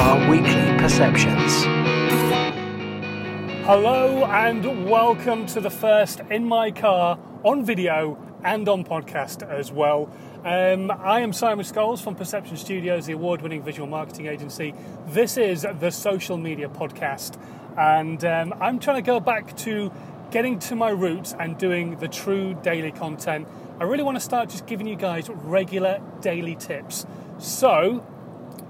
our weekly perceptions. Hello and welcome to the first In My Car on video and on podcast as well. Um, I am Simon Scholes from Perception Studios, the award winning visual marketing agency. This is the social media podcast, and um, I'm trying to go back to getting to my roots and doing the true daily content. I really want to start just giving you guys regular daily tips. So,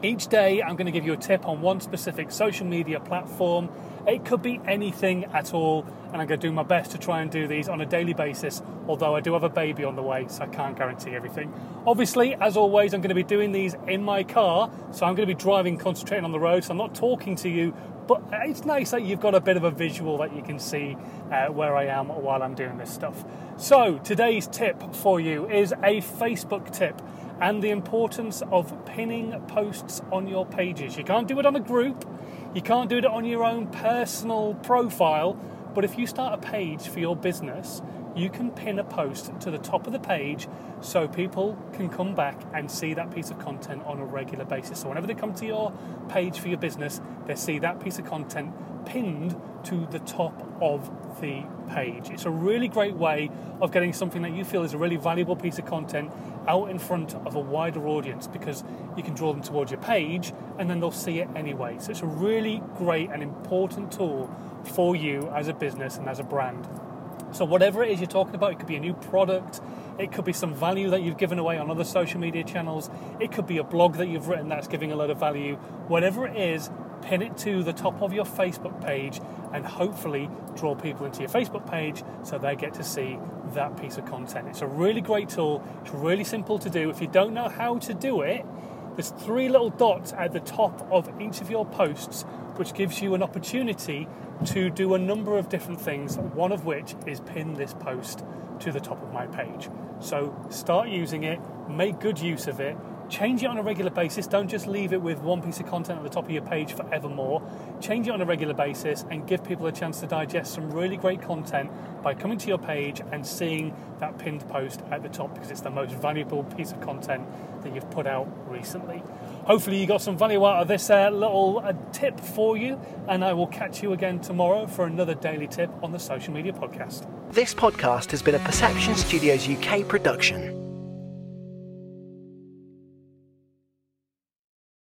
each day I'm going to give you a tip on one specific social media platform. It could be anything at all, and I'm going to do my best to try and do these on a daily basis. Although I do have a baby on the way, so I can't guarantee everything. Obviously, as always, I'm going to be doing these in my car, so I'm going to be driving, concentrating on the road, so I'm not talking to you, but it's nice that you've got a bit of a visual that you can see uh, where I am while I'm doing this stuff. So, today's tip for you is a Facebook tip and the importance of pinning posts on your pages. You can't do it on a group, you can't do it on your own personal profile, but if you start a page for your business, you can pin a post to the top of the page so people can come back and see that piece of content on a regular basis. So, whenever they come to your page for your business, they see that piece of content pinned to the top of the page. It's a really great way of getting something that you feel is a really valuable piece of content out in front of a wider audience because you can draw them towards your page and then they'll see it anyway. So it's a really great and important tool for you as a business and as a brand. So, whatever it is you're talking about, it could be a new product, it could be some value that you've given away on other social media channels, it could be a blog that you've written that's giving a lot of value. Whatever it is, pin it to the top of your Facebook page and hopefully draw people into your Facebook page so they get to see that piece of content. It's a really great tool, it's really simple to do. If you don't know how to do it, there's three little dots at the top of each of your posts, which gives you an opportunity to do a number of different things, one of which is pin this post to the top of my page. So start using it, make good use of it, change it on a regular basis. Don't just leave it with one piece of content at the top of your page forevermore. Change it on a regular basis and give people a chance to digest some really great content by coming to your page and seeing that pinned post at the top because it's the most valuable piece of content that you've put out recently. Hopefully, you got some value out of this uh, little uh, tip for you, and I will catch you again tomorrow for another daily tip on the Social Media Podcast. This podcast has been a Perception Studios UK production.